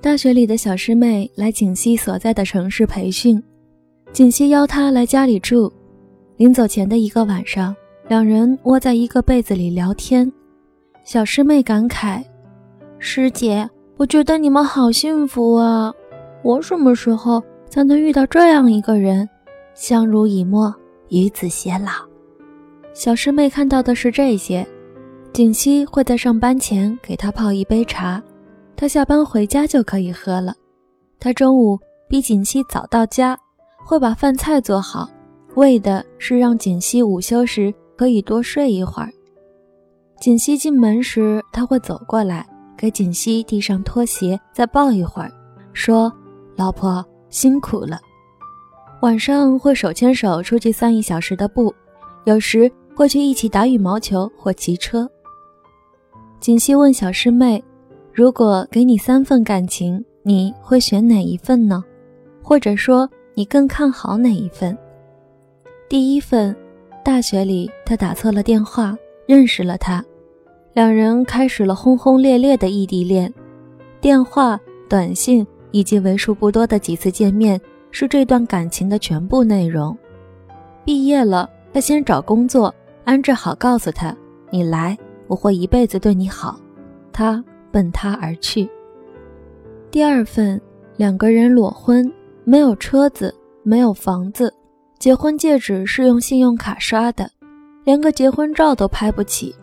大学里的小师妹来锦溪所在的城市培训，锦溪邀她来家里住。临走前的一个晚上，两人窝在一个被子里聊天。小师妹感慨：“师姐，我觉得你们好幸福啊！我什么时候才能遇到这样一个人，相濡以沫，与子偕老？”小师妹看到的是这些。锦溪会在上班前给她泡一杯茶，他下班回家就可以喝了。他中午比锦溪早到家，会把饭菜做好。为的是让锦溪午休时可以多睡一会儿。锦溪进门时，他会走过来给锦溪递上拖鞋，再抱一会儿，说：“老婆辛苦了。”晚上会手牵手出去散一小时的步，有时会去一起打羽毛球或骑车。锦溪问小师妹：“如果给你三份感情，你会选哪一份呢？或者说，你更看好哪一份？”第一份，大学里他打错了电话，认识了他，两人开始了轰轰烈烈的异地恋。电话、短信以及为数不多的几次见面是这段感情的全部内容。毕业了，他先找工作，安置好，告诉他：“你来，我会一辈子对你好。”他奔他而去。第二份，两个人裸婚，没有车子，没有房子。结婚戒指是用信用卡刷的，连个结婚照都拍不起。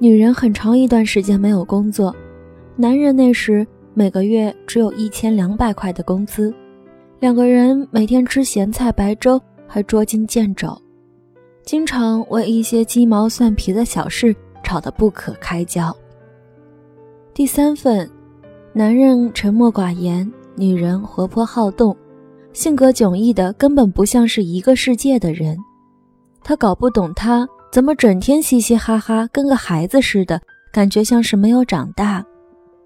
女人很长一段时间没有工作，男人那时每个月只有一千两百块的工资，两个人每天吃咸菜白粥，还捉襟见肘，经常为一些鸡毛蒜皮的小事吵得不可开交。第三份，男人沉默寡言，女人活泼好动。性格迥异的，根本不像是一个世界的人。他搞不懂他怎么整天嘻嘻哈哈，跟个孩子似的，感觉像是没有长大。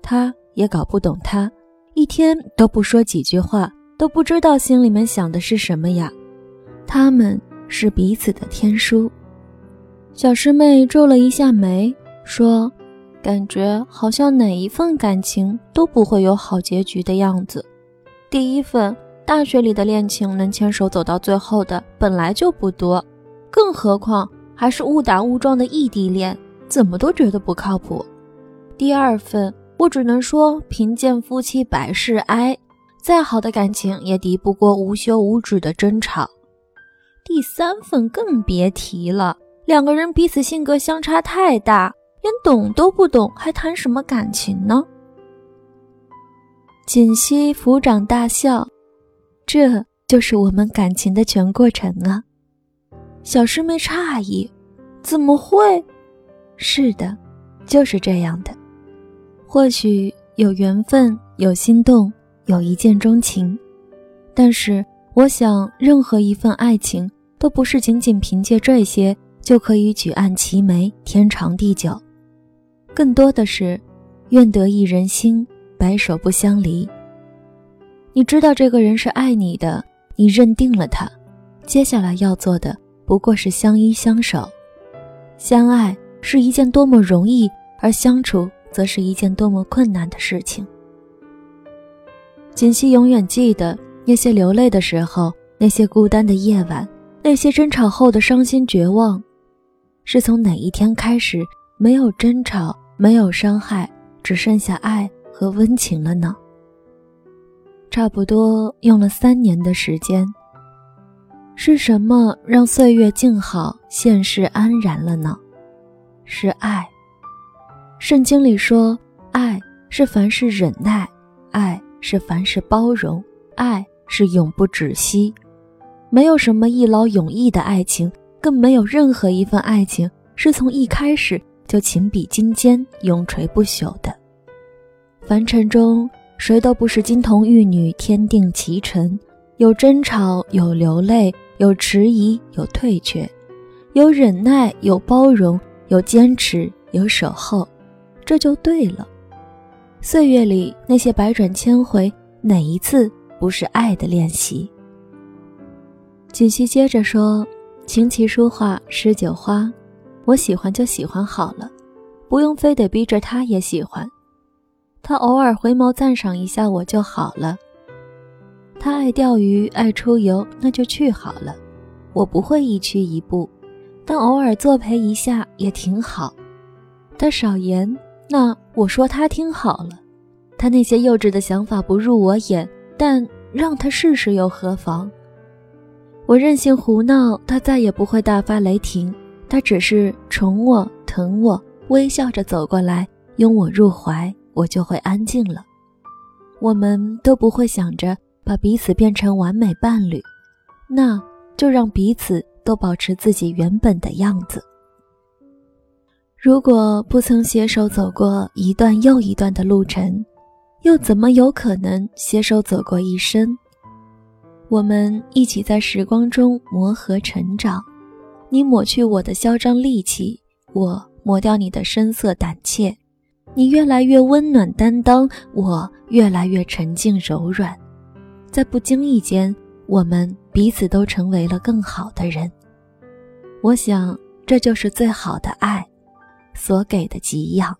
他也搞不懂他，一天都不说几句话，都不知道心里面想的是什么呀。他们是彼此的天书。小师妹皱了一下眉，说：“感觉好像哪一份感情都不会有好结局的样子。第一份。”大学里的恋情能牵手走到最后的本来就不多，更何况还是误打误撞的异地恋，怎么都觉得不靠谱。第二份，我只能说贫贱夫妻百事哀，再好的感情也敌不过无休无止的争吵。第三份更别提了，两个人彼此性格相差太大，连懂都不懂，还谈什么感情呢？锦溪抚掌大笑。这就是我们感情的全过程啊！小师妹诧异：“怎么会？”是的，就是这样的。或许有缘分，有心动，有一见钟情，但是我想，任何一份爱情都不是仅仅凭借这些就可以举案齐眉、天长地久。更多的是，愿得一人心，白首不相离。你知道这个人是爱你的，你认定了他，接下来要做的不过是相依相守。相爱是一件多么容易，而相处则是一件多么困难的事情。锦溪永远记得那些流泪的时候，那些孤单的夜晚，那些争吵后的伤心绝望。是从哪一天开始，没有争吵，没有伤害，只剩下爱和温情了呢？差不多用了三年的时间。是什么让岁月静好，现世安然了呢？是爱。圣经里说，爱是凡事忍耐，爱是凡事包容，爱是永不止息。没有什么一劳永逸的爱情，更没有任何一份爱情是从一开始就情比金坚、永垂不朽的。凡尘中。谁都不是金童玉女，天定奇尘。有争吵，有流泪，有迟疑，有退却，有忍耐，有包容，有坚持，有守候，这就对了。岁月里那些百转千回，哪一次不是爱的练习？锦溪接着说：“琴棋书画诗酒花，我喜欢就喜欢好了，不用非得逼着他也喜欢。”他偶尔回眸赞赏一下我就好了。他爱钓鱼，爱出游，那就去好了。我不会一去一步，但偶尔作陪一下也挺好。他少言，那我说他听好了。他那些幼稚的想法不入我眼，但让他试试又何妨？我任性胡闹，他再也不会大发雷霆。他只是宠我、疼我，微笑着走过来，拥我入怀，我就会安静了。我们都不会想着把彼此变成完美伴侣，那就让彼此都保持自己原本的样子。如果不曾携手走过一段又一段的路程，又怎么有可能携手走过一生？我们一起在时光中磨合成长，你抹去我的嚣张戾气，我抹掉你的声色胆怯。你越来越温暖担当，我越来越沉静柔软。在不经意间，我们彼此都成为了更好的人。我想，这就是最好的爱，所给的给养。